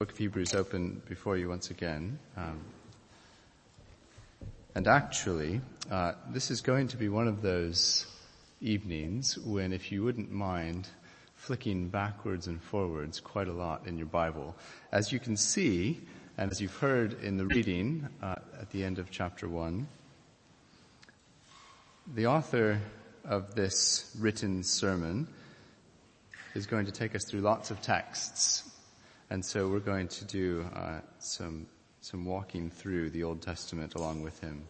book of Hebrews open before you once again. Um, and actually, uh, this is going to be one of those evenings when, if you wouldn't mind flicking backwards and forwards quite a lot in your Bible, as you can see, and as you've heard in the reading uh, at the end of chapter one, the author of this written sermon is going to take us through lots of texts and so we're going to do uh, some some walking through the Old Testament along with him.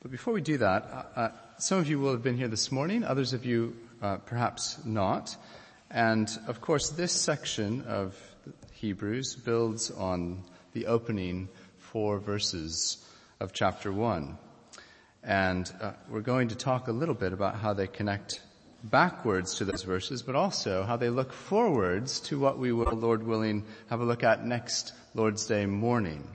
But before we do that, uh, uh, some of you will have been here this morning, others of you uh, perhaps not. And of course, this section of Hebrews builds on the opening four verses of chapter one. And uh, we're going to talk a little bit about how they connect backwards to those verses, but also how they look forwards to what we will, Lord willing, have a look at next Lord's Day morning.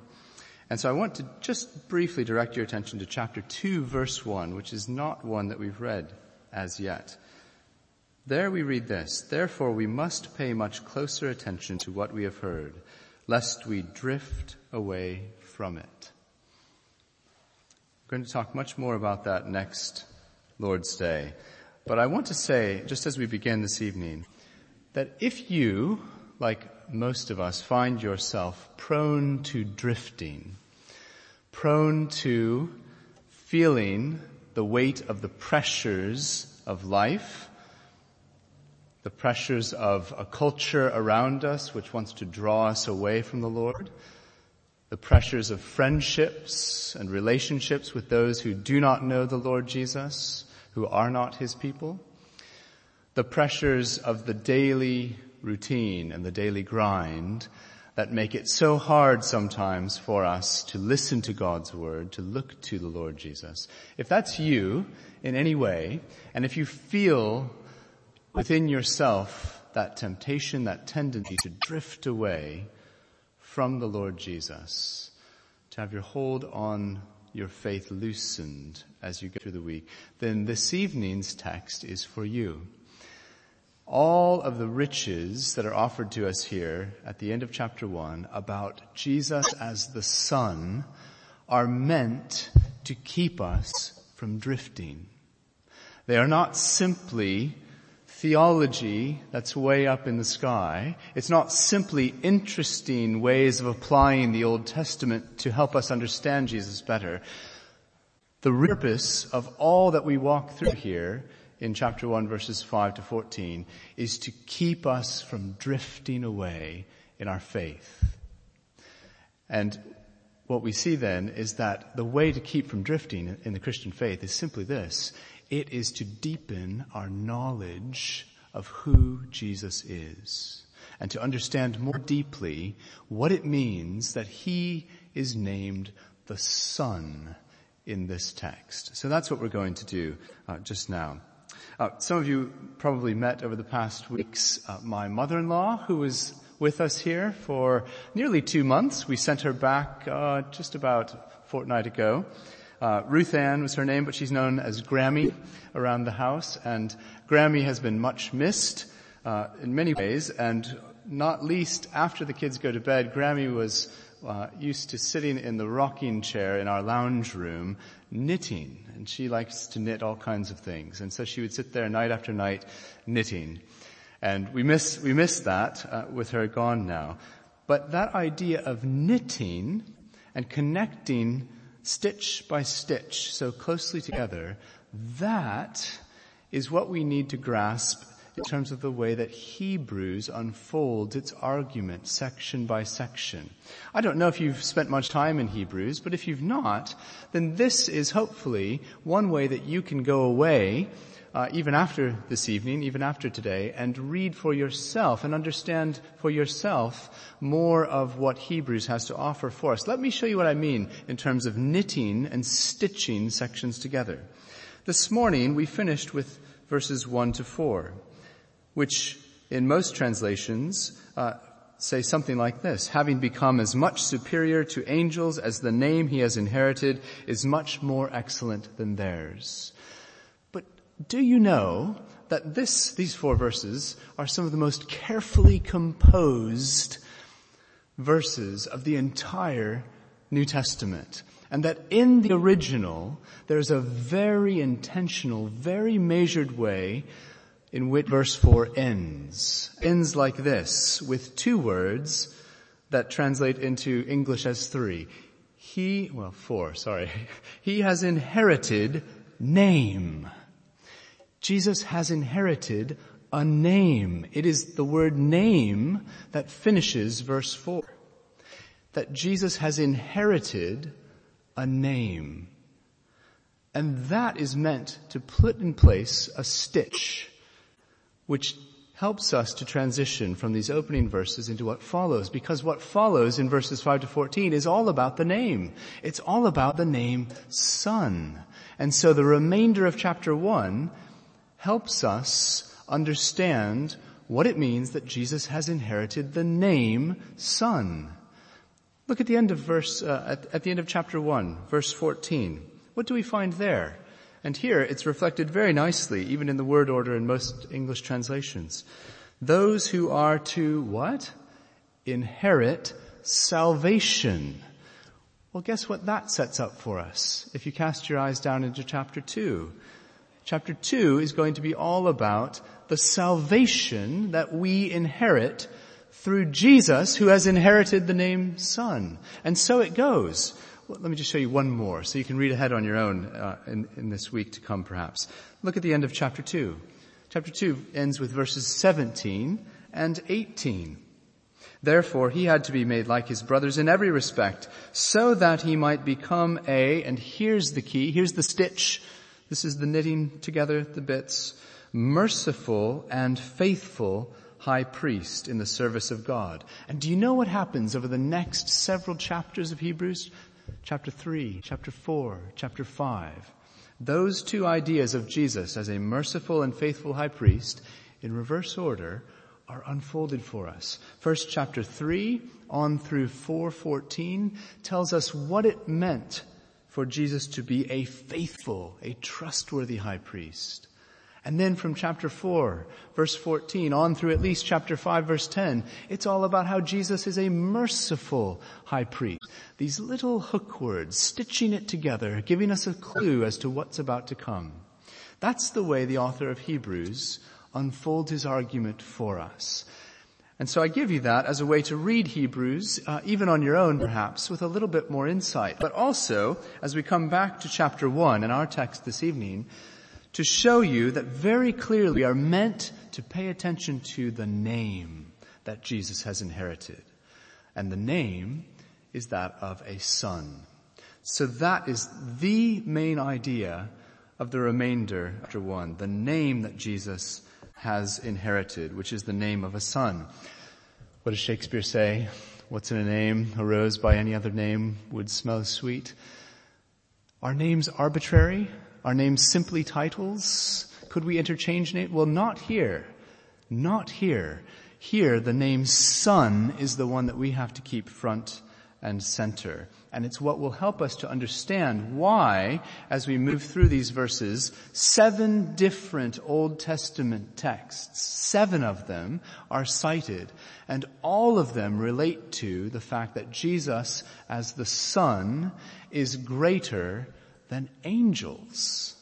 And so I want to just briefly direct your attention to chapter 2 verse 1, which is not one that we've read as yet. There we read this, therefore we must pay much closer attention to what we have heard, lest we drift away from it. We're going to talk much more about that next Lord's Day. But I want to say, just as we begin this evening, that if you, like most of us, find yourself prone to drifting, prone to feeling the weight of the pressures of life, the pressures of a culture around us which wants to draw us away from the Lord, the pressures of friendships and relationships with those who do not know the Lord Jesus, who are not his people, the pressures of the daily routine and the daily grind that make it so hard sometimes for us to listen to God's word, to look to the Lord Jesus. If that's you in any way, and if you feel within yourself that temptation, that tendency to drift away from the Lord Jesus, to have your hold on your faith loosened as you go through the week, then this evening's text is for you. All of the riches that are offered to us here at the end of chapter one about Jesus as the Son are meant to keep us from drifting. They are not simply theology that's way up in the sky. It's not simply interesting ways of applying the Old Testament to help us understand Jesus better. The purpose of all that we walk through here in chapter 1 verses 5 to 14 is to keep us from drifting away in our faith. And what we see then is that the way to keep from drifting in the Christian faith is simply this. It is to deepen our knowledge of who Jesus is and to understand more deeply what it means that he is named the Son in this text. So that's what we're going to do uh, just now. Uh, some of you probably met over the past weeks uh, my mother-in-law who was with us here for nearly two months. We sent her back uh, just about a fortnight ago. Uh, Ruth Ann was her name, but she's known as Grammy around the house, and Grammy has been much missed uh, in many ways, and not least after the kids go to bed, Grammy was uh, used to sitting in the rocking chair in our lounge room knitting, and she likes to knit all kinds of things, and so she would sit there night after night knitting, and we miss we miss that uh, with her gone now. But that idea of knitting and connecting stitch by stitch, so closely together, that is what we need to grasp in terms of the way that Hebrews unfolds its argument section by section. I don't know if you've spent much time in Hebrews, but if you've not, then this is hopefully one way that you can go away uh, even after this evening, even after today, and read for yourself and understand for yourself more of what Hebrews has to offer for us. Let me show you what I mean in terms of knitting and stitching sections together. This morning we finished with verses 1 to 4, which in most translations uh, say something like this, having become as much superior to angels as the name he has inherited is much more excellent than theirs do you know that this, these four verses are some of the most carefully composed verses of the entire New Testament. And that in the original, there's a very intentional, very measured way in which verse 4 ends. Ends like this, with two words that translate into English as three. He, well, four, sorry. He has inherited name. Jesus has inherited a name. It is the word name that finishes verse 4. That Jesus has inherited a name. And that is meant to put in place a stitch which helps us to transition from these opening verses into what follows because what follows in verses 5 to 14 is all about the name. It's all about the name Son. And so the remainder of chapter 1 helps us understand what it means that Jesus has inherited the name Son. Look at the end of verse, uh, at, at the end of chapter 1, verse 14. What do we find there? And here it's reflected very nicely, even in the word order in most English translations. Those who are to what? Inherit salvation. Well, guess what that sets up for us if you cast your eyes down into chapter 2. Chapter 2 is going to be all about the salvation that we inherit through Jesus who has inherited the name Son. And so it goes. Well, let me just show you one more so you can read ahead on your own uh, in, in this week to come perhaps. Look at the end of chapter 2. Chapter 2 ends with verses 17 and 18. Therefore, he had to be made like his brothers in every respect, so that he might become a, and here's the key, here's the stitch this is the knitting together the bits. Merciful and faithful high priest in the service of God. And do you know what happens over the next several chapters of Hebrews? Chapter 3, chapter 4, chapter 5. Those two ideas of Jesus as a merciful and faithful high priest in reverse order are unfolded for us. First chapter 3 on through 414 tells us what it meant for Jesus to be a faithful, a trustworthy high priest. And then from chapter 4, verse 14, on through at least chapter 5, verse 10, it's all about how Jesus is a merciful high priest. These little hook words, stitching it together, giving us a clue as to what's about to come. That's the way the author of Hebrews unfolds his argument for us. And so I give you that as a way to read Hebrews, uh, even on your own perhaps, with a little bit more insight. But also, as we come back to chapter one in our text this evening, to show you that very clearly we are meant to pay attention to the name that Jesus has inherited. And the name is that of a son. So that is the main idea of the remainder, of chapter one, the name that Jesus has inherited, which is the name of a son. What does Shakespeare say? What's in a name? A rose by any other name would smell sweet. Are names arbitrary? Are names simply titles? Could we interchange names? Well, not here. Not here. Here, the name son is the one that we have to keep front and center. And it's what will help us to understand why, as we move through these verses, seven different Old Testament texts, seven of them are cited, and all of them relate to the fact that Jesus, as the Son, is greater than angels.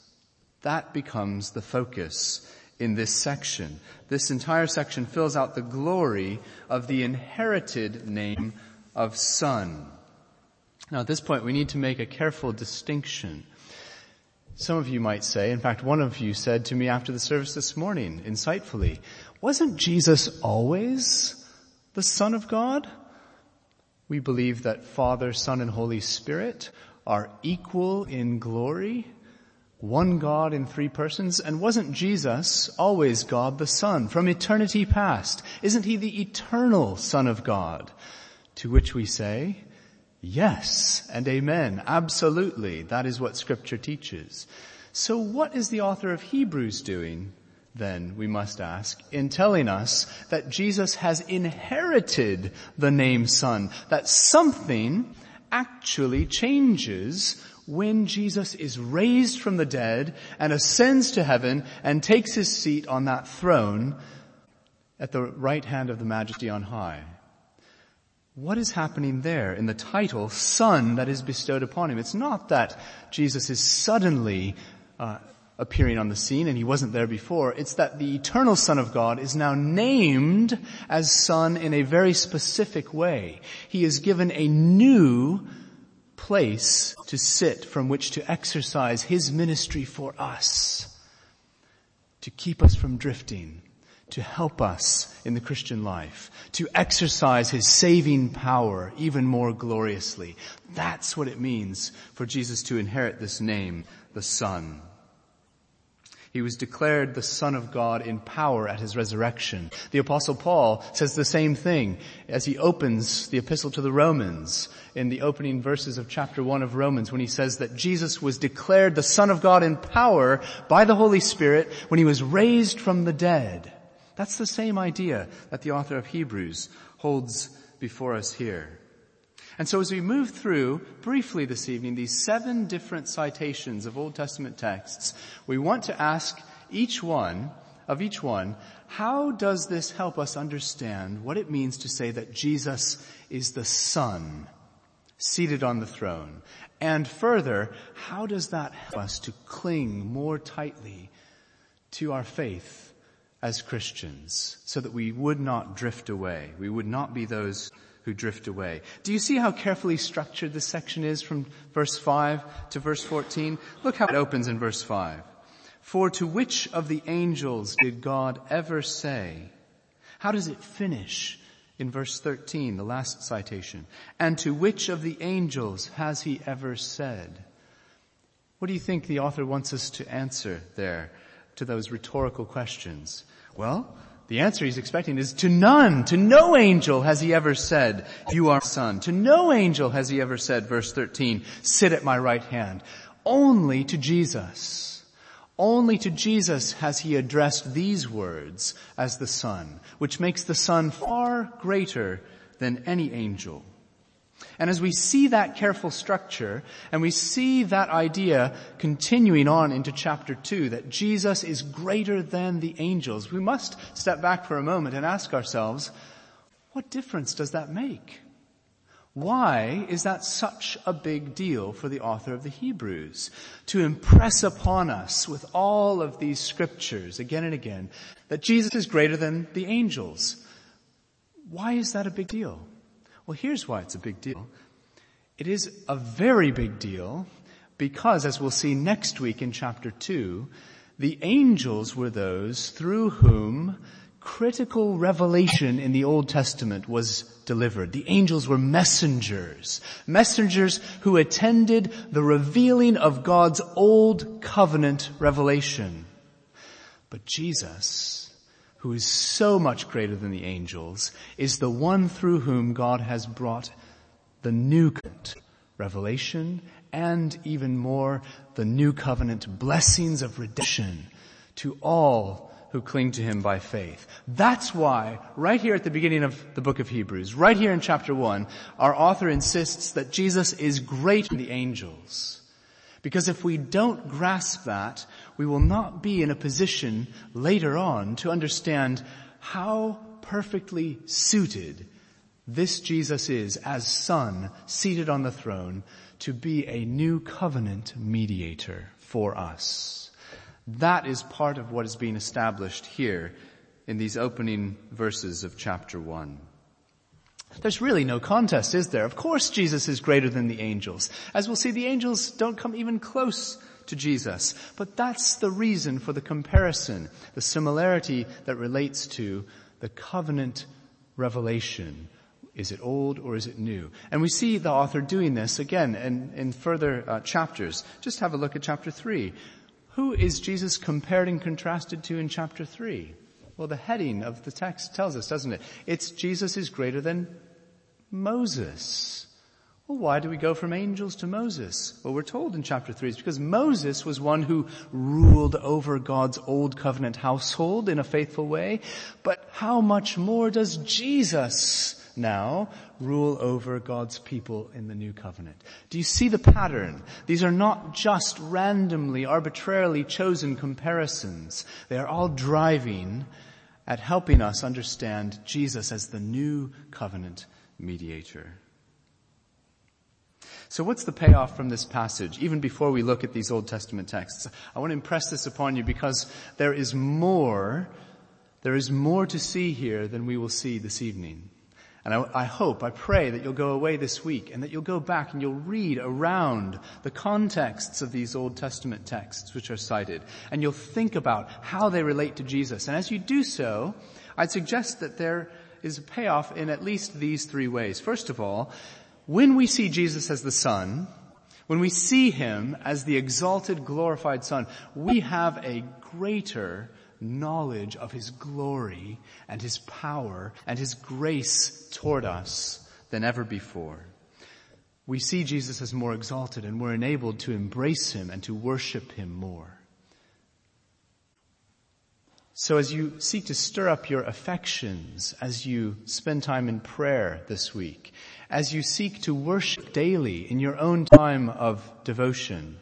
That becomes the focus in this section. This entire section fills out the glory of the inherited name of Son. Now at this point we need to make a careful distinction. Some of you might say, in fact one of you said to me after the service this morning, insightfully, wasn't Jesus always the Son of God? We believe that Father, Son, and Holy Spirit are equal in glory, one God in three persons, and wasn't Jesus always God the Son from eternity past? Isn't he the eternal Son of God? To which we say, Yes and amen. Absolutely. That is what scripture teaches. So what is the author of Hebrews doing then, we must ask, in telling us that Jesus has inherited the name son, that something actually changes when Jesus is raised from the dead and ascends to heaven and takes his seat on that throne at the right hand of the majesty on high. What is happening there in the title, Son, that is bestowed upon him? It's not that Jesus is suddenly uh, appearing on the scene and he wasn't there before. It's that the eternal Son of God is now named as Son in a very specific way. He is given a new place to sit from which to exercise his ministry for us, to keep us from drifting, to help us in the Christian life, to exercise his saving power even more gloriously. That's what it means for Jesus to inherit this name, the Son. He was declared the Son of God in power at his resurrection. The apostle Paul says the same thing as he opens the epistle to the Romans in the opening verses of chapter 1 of Romans when he says that Jesus was declared the Son of God in power by the Holy Spirit when he was raised from the dead. That's the same idea that the author of Hebrews holds before us here. And so as we move through briefly this evening these seven different citations of Old Testament texts, we want to ask each one, of each one, how does this help us understand what it means to say that Jesus is the Son seated on the throne? And further, how does that help us to cling more tightly to our faith as Christians so that we would not drift away? We would not be those who drift away. Do you see how carefully structured this section is from verse 5 to verse 14? Look how it opens in verse 5. For to which of the angels did God ever say? How does it finish in verse 13, the last citation? And to which of the angels has he ever said? What do you think the author wants us to answer there to those rhetorical questions? Well, the answer he's expecting is to none, to no angel has he ever said, you are son. To no angel has he ever said, verse 13, sit at my right hand. Only to Jesus. Only to Jesus has he addressed these words as the son, which makes the son far greater than any angel. And as we see that careful structure and we see that idea continuing on into chapter two, that Jesus is greater than the angels, we must step back for a moment and ask ourselves, what difference does that make? Why is that such a big deal for the author of the Hebrews? To impress upon us with all of these scriptures again and again that Jesus is greater than the angels. Why is that a big deal? Well, here's why it's a big deal. It is a very big deal because, as we'll see next week in chapter 2, the angels were those through whom critical revelation in the Old Testament was delivered. The angels were messengers. Messengers who attended the revealing of God's Old Covenant revelation. But Jesus who is so much greater than the angels, is the one through whom God has brought the new covenant revelation and even more the new covenant blessings of redemption to all who cling to him by faith. That's why, right here at the beginning of the book of Hebrews, right here in chapter one, our author insists that Jesus is greater than the angels. Because if we don't grasp that, we will not be in a position later on to understand how perfectly suited this Jesus is as son seated on the throne to be a new covenant mediator for us. That is part of what is being established here in these opening verses of chapter one. There's really no contest, is there? Of course Jesus is greater than the angels. As we'll see, the angels don't come even close to Jesus. But that's the reason for the comparison, the similarity that relates to the covenant revelation. Is it old or is it new? And we see the author doing this again in, in further uh, chapters. Just have a look at chapter 3. Who is Jesus compared and contrasted to in chapter 3? Well, the heading of the text tells us, doesn't it? It's Jesus is greater than Moses. Well, why do we go from angels to Moses? Well, we're told in chapter 3 it's because Moses was one who ruled over God's old covenant household in a faithful way. But how much more does Jesus now rule over God's people in the new covenant. Do you see the pattern? These are not just randomly, arbitrarily chosen comparisons. They are all driving at helping us understand Jesus as the new covenant mediator. So what's the payoff from this passage? Even before we look at these Old Testament texts, I want to impress this upon you because there is more, there is more to see here than we will see this evening. And I, I, hope, I pray that you'll go away this week and that you'll go back and you'll read around the contexts of these Old Testament texts which are cited. And you'll think about how they relate to Jesus. And as you do so, I'd suggest that there is a payoff in at least these three ways. First of all, when we see Jesus as the Son, when we see Him as the exalted, glorified Son, we have a greater knowledge of His glory and His power and His grace toward us than ever before. We see Jesus as more exalted and we're enabled to embrace Him and to worship Him more. So as you seek to stir up your affections, as you spend time in prayer this week, as you seek to worship daily in your own time of devotion.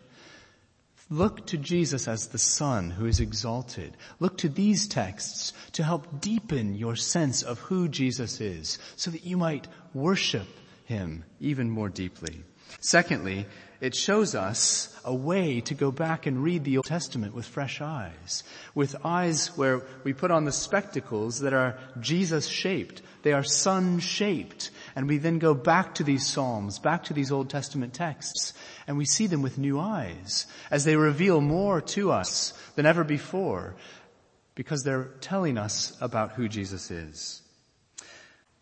Look to Jesus as the Son who is exalted. Look to these texts to help deepen your sense of who Jesus is so that you might worship Him even more deeply. Secondly, it shows us a way to go back and read the Old Testament with fresh eyes. With eyes where we put on the spectacles that are Jesus shaped. They are Son shaped. And we then go back to these Psalms, back to these Old Testament texts, and we see them with new eyes as they reveal more to us than ever before because they're telling us about who Jesus is.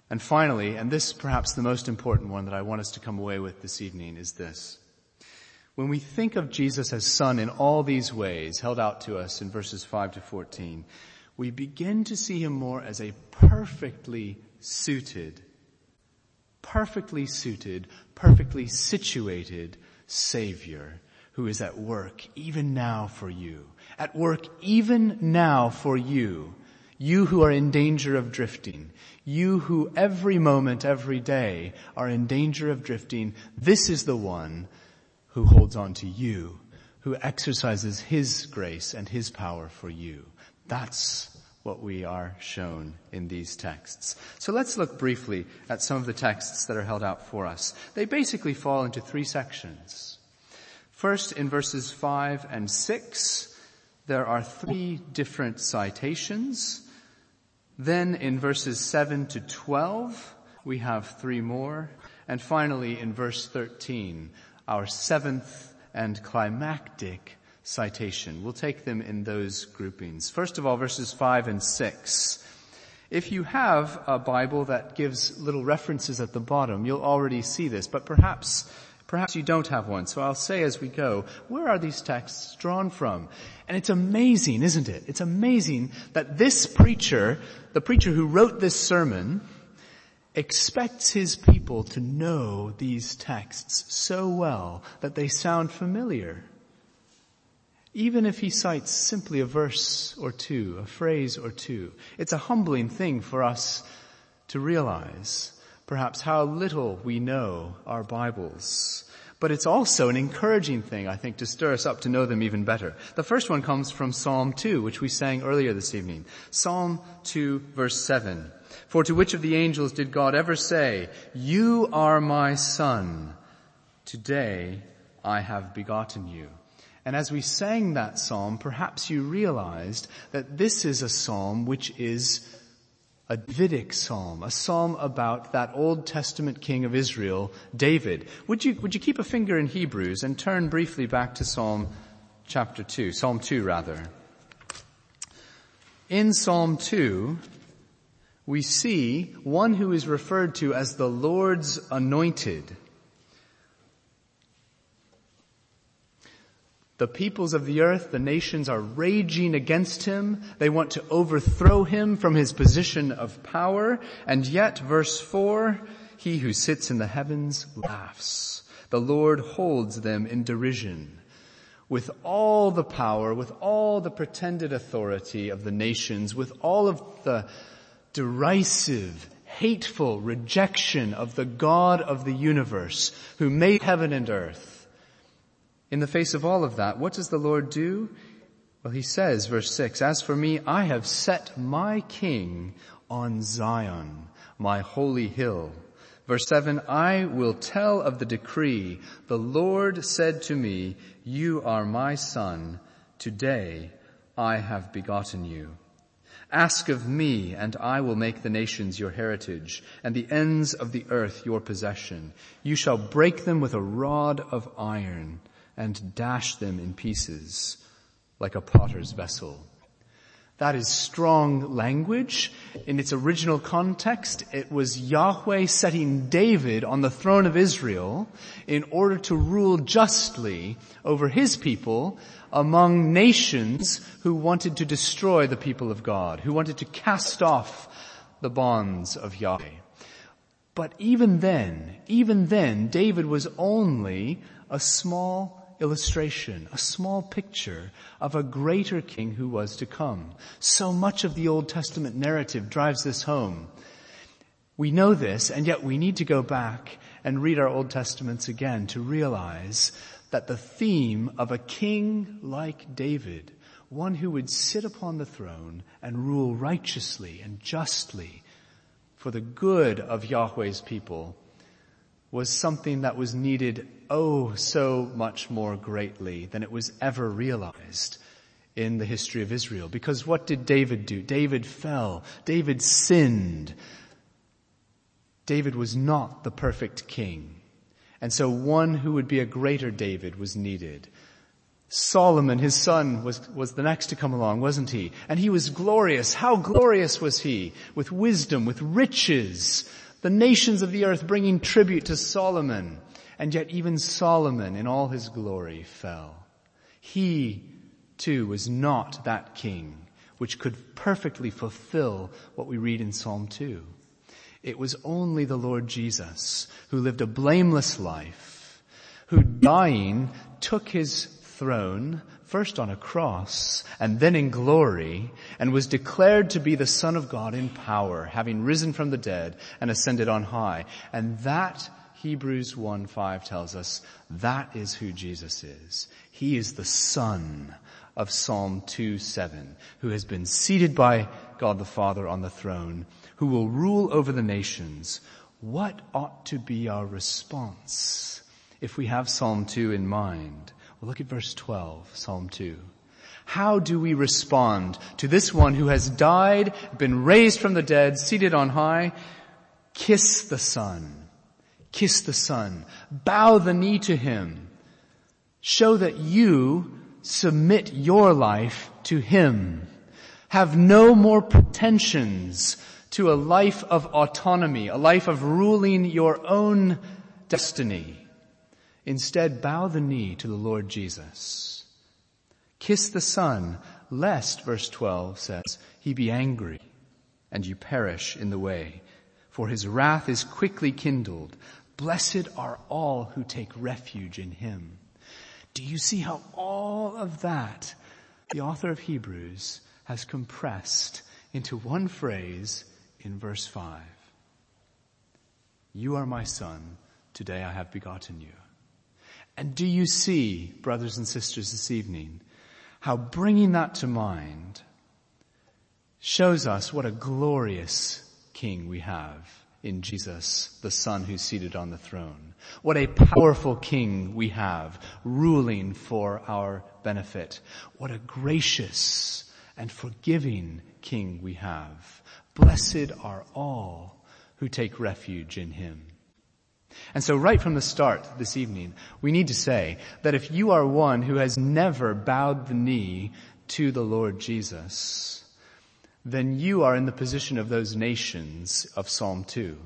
And finally, and this perhaps the most important one that I want us to come away with this evening is this. When we think of Jesus as son in all these ways held out to us in verses 5 to 14, we begin to see him more as a perfectly suited, perfectly suited, perfectly situated Savior who is at work even now for you. At work even now for you. You who are in danger of drifting. You who every moment, every day are in danger of drifting. This is the one who holds on to you, who exercises His grace and His power for you. That's what we are shown in these texts. So let's look briefly at some of the texts that are held out for us. They basically fall into three sections. First, in verses 5 and 6, there are three different citations. Then in verses 7 to 12, we have three more. And finally, in verse 13, our seventh and climactic citation. We'll take them in those groupings. First of all, verses 5 and 6. If you have a Bible that gives little references at the bottom, you'll already see this, but perhaps Perhaps you don't have one, so I'll say as we go, where are these texts drawn from? And it's amazing, isn't it? It's amazing that this preacher, the preacher who wrote this sermon, expects his people to know these texts so well that they sound familiar. Even if he cites simply a verse or two, a phrase or two, it's a humbling thing for us to realize perhaps how little we know our Bibles. But it's also an encouraging thing, I think, to stir us up to know them even better. The first one comes from Psalm 2, which we sang earlier this evening. Psalm 2 verse 7. For to which of the angels did God ever say, You are my son. Today I have begotten you. And as we sang that psalm, perhaps you realized that this is a psalm which is a Davidic psalm, a psalm about that Old Testament king of Israel, David. Would you, would you keep a finger in Hebrews and turn briefly back to Psalm chapter 2, Psalm 2 rather. In Psalm 2, we see one who is referred to as the Lord's anointed. The peoples of the earth, the nations are raging against him. They want to overthrow him from his position of power. And yet, verse 4, he who sits in the heavens laughs. The Lord holds them in derision. With all the power, with all the pretended authority of the nations, with all of the derisive hateful rejection of the God of the universe who made heaven and earth. In the face of all of that, what does the Lord do? Well, he says, verse 6, As for me, I have set my king on Zion, my holy hill. Verse 7, I will tell of the decree. The Lord said to me, You are my son. Today I have begotten you. Ask of me, and I will make the nations your heritage, and the ends of the earth your possession. You shall break them with a rod of iron, and dash them in pieces like a potter's vessel. That is strong language. In its original context, it was Yahweh setting David on the throne of Israel in order to rule justly over his people among nations who wanted to destroy the people of God, who wanted to cast off the bonds of Yahweh. But even then, even then, David was only a small illustration, a small picture of a greater king who was to come. So much of the Old Testament narrative drives this home. We know this, and yet we need to go back and read our Old Testaments again to realize that the theme of a king like David, one who would sit upon the throne and rule righteously and justly for the good of Yahweh's people, was something that was needed oh so much more greatly than it was ever realized in the history of Israel. Because what did David do? David fell. David sinned. David was not the perfect king. And so one who would be a greater David was needed. Solomon, his son, was, was the next to come along, wasn't he? And he was glorious. How glorious was he? With wisdom, with riches, the nations of the earth bringing tribute to Solomon. And yet even Solomon in all his glory fell. He too was not that king which could perfectly fulfill what we read in Psalm 2. It was only the Lord Jesus who lived a blameless life, who dying took his throne first on a cross and then in glory and was declared to be the son of God in power, having risen from the dead and ascended on high. And that Hebrews 1 5 tells us that is who Jesus is. He is the son of Psalm 2 7, who has been seated by God the Father on the throne, who will rule over the nations. What ought to be our response if we have Psalm 2 in mind? Look at verse 12, Psalm 2. How do we respond to this one who has died, been raised from the dead, seated on high? Kiss the Son. Kiss the Son. Bow the knee to Him. Show that you submit your life to Him. Have no more pretensions to a life of autonomy, a life of ruling your own destiny. Instead, bow the knee to the Lord Jesus. Kiss the Son, lest, verse 12 says, he be angry and you perish in the way. For his wrath is quickly kindled. Blessed are all who take refuge in him. Do you see how all of that the author of Hebrews has compressed into one phrase in verse 5? You are my son. Today I have begotten you. And do you see, brothers and sisters, this evening, how bringing that to mind shows us what a glorious King we have in Jesus, the Son who's seated on the throne. What a powerful King we have ruling for our benefit. What a gracious and forgiving King we have. Blessed are all who take refuge in Him. And so right from the start this evening, we need to say that if you are one who has never bowed the knee to the Lord Jesus, then you are in the position of those nations of Psalm 2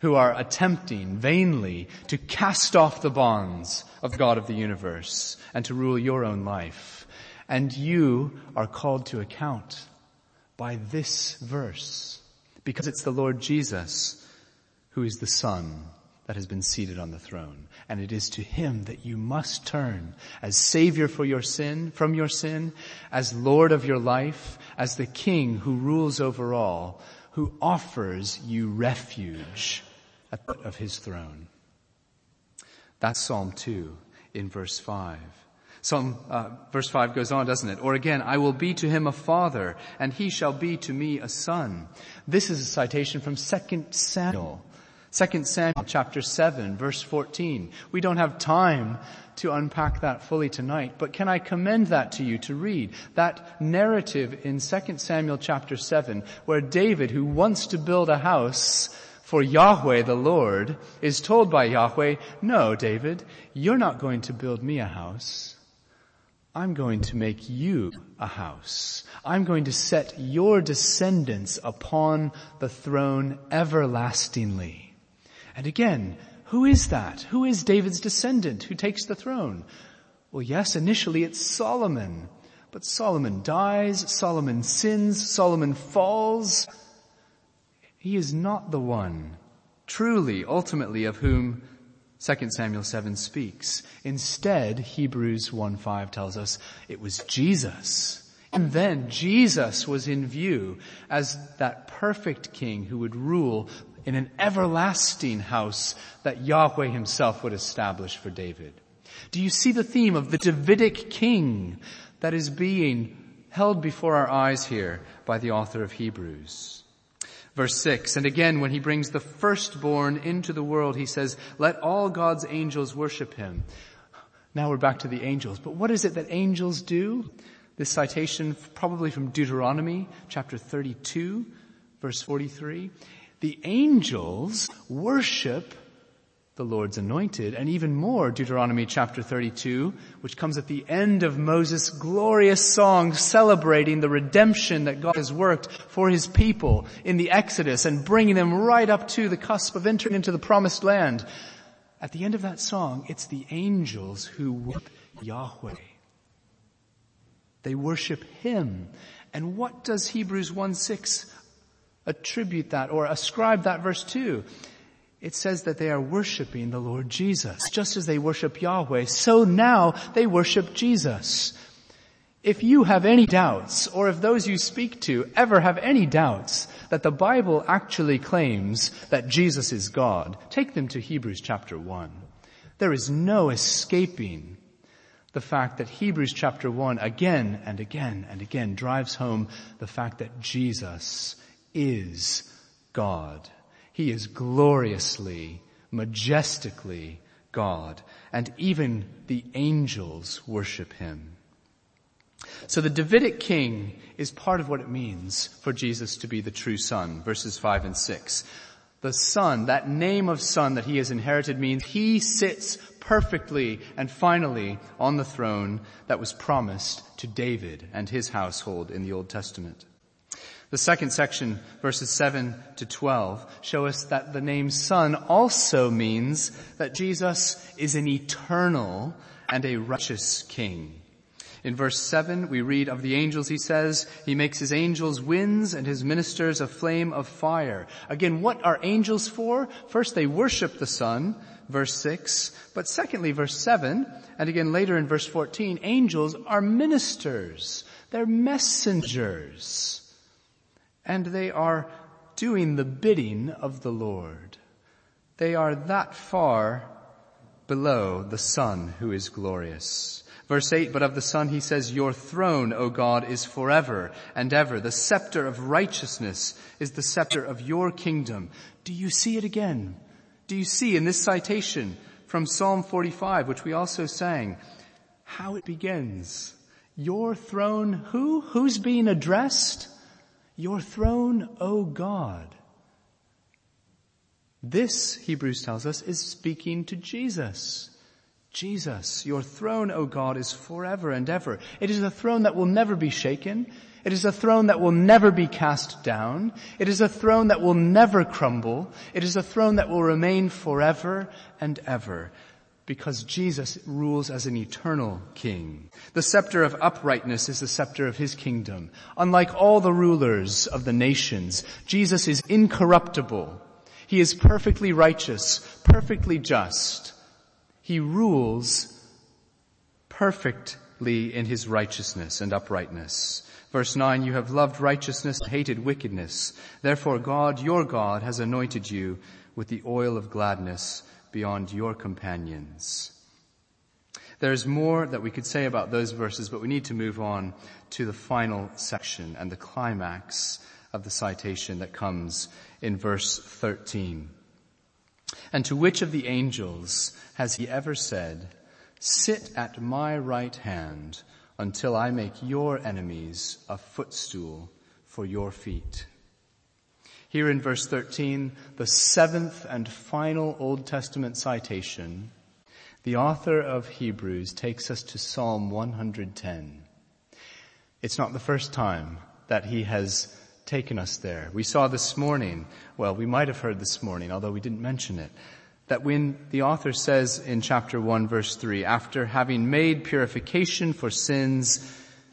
who are attempting vainly to cast off the bonds of God of the universe and to rule your own life. And you are called to account by this verse because it's the Lord Jesus who is the Son that has been seated on the throne. And it is to him that you must turn as savior for your sin, from your sin, as Lord of your life, as the king who rules over all, who offers you refuge at the of his throne. That's Psalm 2 in verse 5. Psalm, uh, verse 5 goes on, doesn't it? Or again, I will be to him a father, and he shall be to me a son. This is a citation from 2 Samuel. 2 Samuel chapter 7 verse 14. We don't have time to unpack that fully tonight, but can I commend that to you to read? That narrative in 2 Samuel chapter 7 where David, who wants to build a house for Yahweh the Lord, is told by Yahweh, no, David, you're not going to build me a house. I'm going to make you a house. I'm going to set your descendants upon the throne everlastingly. And again, who is that? Who is David's descendant who takes the throne? Well, yes, initially it's Solomon. But Solomon dies, Solomon sins, Solomon falls. He is not the one, truly, ultimately, of whom 2 Samuel 7 speaks. Instead, Hebrews 1.5 tells us it was Jesus. And then Jesus was in view as that perfect king who would rule in an everlasting house that Yahweh himself would establish for David. Do you see the theme of the Davidic king that is being held before our eyes here by the author of Hebrews? Verse 6, and again when he brings the firstborn into the world, he says, let all God's angels worship him. Now we're back to the angels, but what is it that angels do? This citation probably from Deuteronomy chapter 32 verse 43. The angels worship the Lord's anointed, and even more, Deuteronomy chapter 32, which comes at the end of Moses' glorious song celebrating the redemption that God has worked for his people in the Exodus and bringing them right up to the cusp of entering into the promised land. At the end of that song, it's the angels who worship Yahweh. They worship Him. And what does Hebrews 1-6 attribute that or ascribe that verse to? it says that they are worshiping the Lord Jesus. Just as they worship Yahweh, so now they worship Jesus. If you have any doubts, or if those you speak to ever have any doubts that the Bible actually claims that Jesus is God, take them to Hebrews chapter 1. There is no escaping the fact that Hebrews chapter 1 again and again and again drives home the fact that Jesus is God. He is gloriously, majestically God, and even the angels worship him. So the Davidic king is part of what it means for Jesus to be the true son, verses 5 and 6. The son, that name of son that he has inherited means he sits perfectly and finally on the throne that was promised to David and his household in the Old Testament. The second section, verses 7 to 12, show us that the name Son also means that Jesus is an eternal and a righteous King. In verse 7, we read of the angels, he says, he makes his angels winds and his ministers a flame of fire. Again, what are angels for? First, they worship the Son, verse 6. But secondly, verse 7, and again later in verse 14, angels are ministers. They're messengers and they are doing the bidding of the Lord. They are that far below the Son who is glorious. Verse 8, but of the Son he says, Your throne, O God, is forever and ever. The scepter of righteousness is the scepter of your kingdom. Do you see it again? Do you see in this citation from Psalm 45, which we also sang, how it begins? Your throne, who? Who's being addressed? Your throne, O God. This, Hebrews tells us, is speaking to Jesus. Jesus, your throne, O God, is forever and ever. It is a throne that will never be shaken. It is a throne that will never be cast down. It is a throne that will never crumble. It is a throne that will remain forever and ever because Jesus rules as an eternal king. The scepter of uprightness is the scepter of his kingdom. Unlike all the rulers of the nations, Jesus is incorruptible. He is perfectly righteous, perfectly just. He rules perfectly in his righteousness and uprightness. Verse 9, you have loved righteousness hated wickedness. Therefore God, your God, has anointed you with the oil of gladness beyond your companions. There's more that we could say about those verses, but we need to move on to the final section and the climax of the citation that comes in verse 13. And to which of the angels has he ever said, sit at my right hand until I make your enemies a footstool for your feet? Here in verse 13, the seventh and final Old Testament citation, the author of Hebrews takes us to Psalm 110. It's not the first time that he has taken us there. We saw this morning, well, we might have heard this morning, although we didn't mention it, that when the author says in chapter 1 verse 3, after having made purification for sins,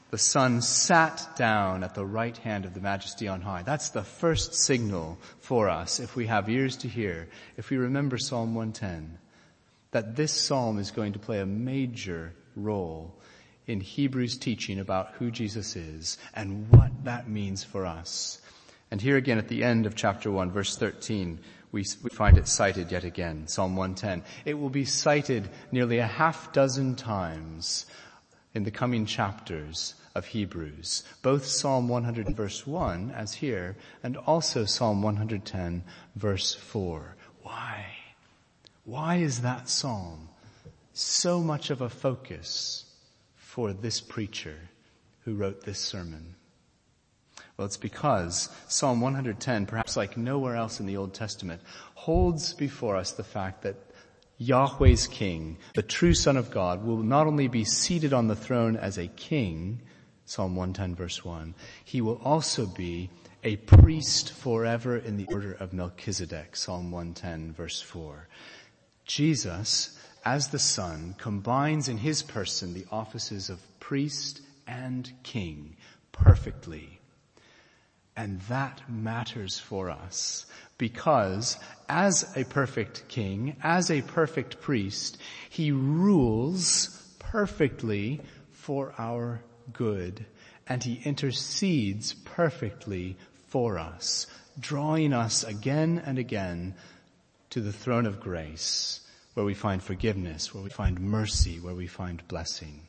the Son sat down at the right hand of the Majesty on high. That's the first signal for us, if we have ears to hear, if we remember Psalm 110, that this psalm is going to play a major role in Hebrews teaching about who Jesus is and what that means for us. And here again at the end of chapter 1 verse 13, we, we find it cited yet again, Psalm 110. It will be cited nearly a half dozen times in the coming chapters of Hebrews. Both Psalm 100 verse 1 as here and also Psalm 110 verse 4. Why? Why is that psalm so much of a focus for this preacher who wrote this sermon? Well, it's because Psalm 110, perhaps like nowhere else in the Old Testament, holds before us the fact that Yahweh's king, the true son of God, will not only be seated on the throne as a king, Psalm 110 verse 1, he will also be a priest forever in the order of Melchizedek, Psalm 110 verse 4. Jesus, as the son, combines in his person the offices of priest and king perfectly. And that matters for us because as a perfect king, as a perfect priest, he rules perfectly for our good and he intercedes perfectly for us, drawing us again and again to the throne of grace where we find forgiveness, where we find mercy, where we find blessing.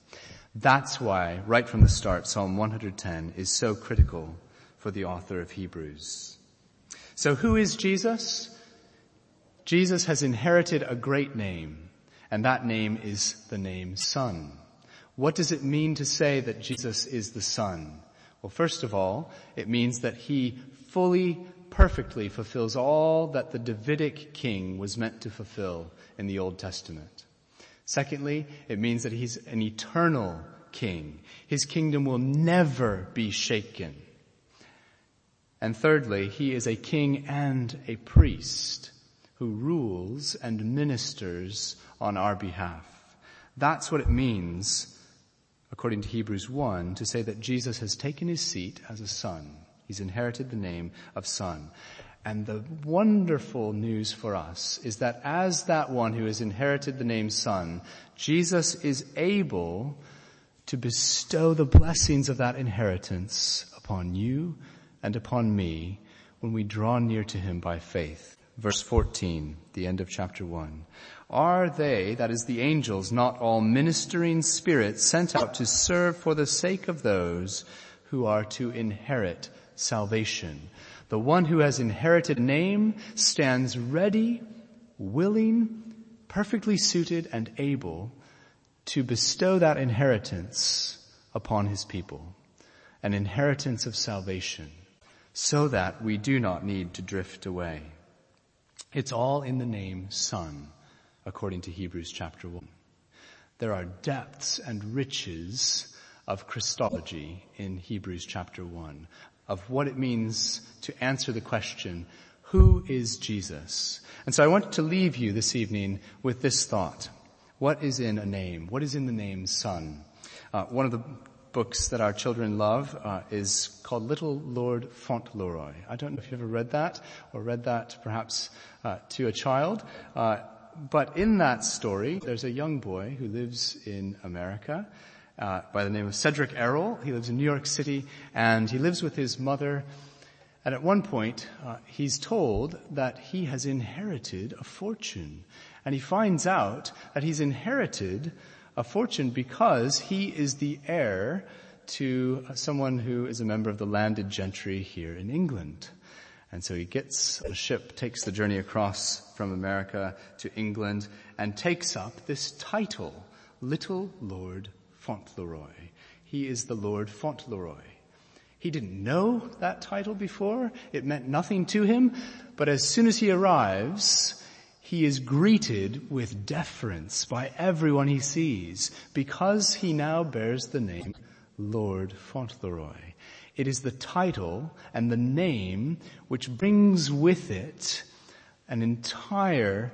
That's why right from the start Psalm 110 is so critical for the author of Hebrews. So who is Jesus? Jesus has inherited a great name, and that name is the name Son. What does it mean to say that Jesus is the Son? Well, first of all, it means that he fully, perfectly fulfills all that the Davidic king was meant to fulfill in the Old Testament. Secondly, it means that he's an eternal king. His kingdom will never be shaken. And thirdly, he is a king and a priest who rules and ministers on our behalf. That's what it means, according to Hebrews 1, to say that Jesus has taken his seat as a son. He's inherited the name of son. And the wonderful news for us is that as that one who has inherited the name son, Jesus is able to bestow the blessings of that inheritance upon you and upon me when we draw near to him by faith. Verse 14, the end of chapter 1. Are they, that is the angels, not all ministering spirits sent out to serve for the sake of those who are to inherit salvation? The one who has inherited name stands ready, willing, perfectly suited and able to bestow that inheritance upon his people. An inheritance of salvation so that we do not need to drift away. It's all in the name Son, according to Hebrews chapter 1. There are depths and riches of Christology in Hebrews chapter 1, of what it means to answer the question, who is Jesus? And so I want to leave you this evening with this thought. What is in a name? What is in the name Son? Uh, one of the books that our children love uh, is called Little Lord Fauntleroy. I don't know if you've ever read that or read that perhaps uh, to a child. Uh, but in that story, there's a young boy who lives in America uh, by the name of Cedric Errol. He lives in New York City and he lives with his mother. And at one point, uh, he's told that he has inherited a fortune. And he finds out that he's inherited a fortune because he is the heir to someone who is a member of the landed gentry here in England. And so he gets a ship, takes the journey across from America to England, and takes up this title, Little Lord Fauntleroy. He is the Lord Fauntleroy. He didn't know that title before. It meant nothing to him. But as soon as he arrives, he is greeted with deference by everyone he sees because he now bears the name Lord Fauntleroy. It is the title and the name which brings with it an entire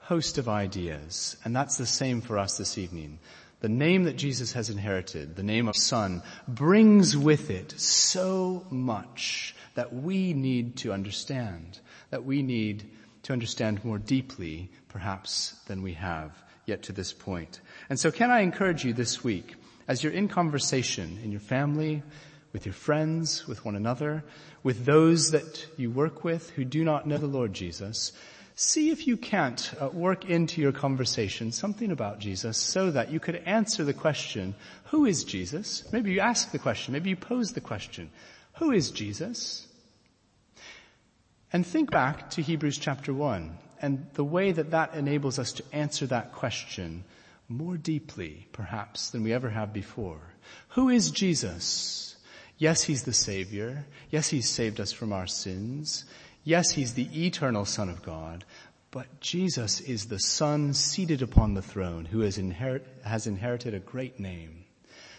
host of ideas. And that's the same for us this evening. The name that Jesus has inherited, the name of Son, brings with it so much that we need to understand, that we need to understand more deeply, perhaps, than we have yet to this point. And so can I encourage you this week, as you're in conversation in your family, with your friends, with one another, with those that you work with who do not know the Lord Jesus, see if you can't uh, work into your conversation something about Jesus so that you could answer the question, who is Jesus? Maybe you ask the question, maybe you pose the question, who is Jesus? And think back to Hebrews chapter 1 and the way that that enables us to answer that question more deeply, perhaps, than we ever have before. Who is Jesus? Yes, He's the Savior. Yes, He's saved us from our sins. Yes, He's the eternal Son of God. But Jesus is the Son seated upon the throne who has, inherit, has inherited a great name.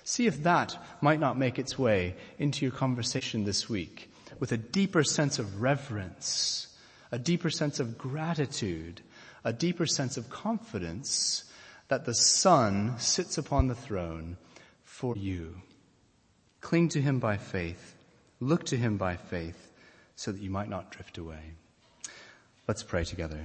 See if that might not make its way into your conversation this week with a deeper sense of reverence, a deeper sense of gratitude, a deeper sense of confidence that the Son sits upon the throne for you. Cling to him by faith. Look to him by faith so that you might not drift away. Let's pray together.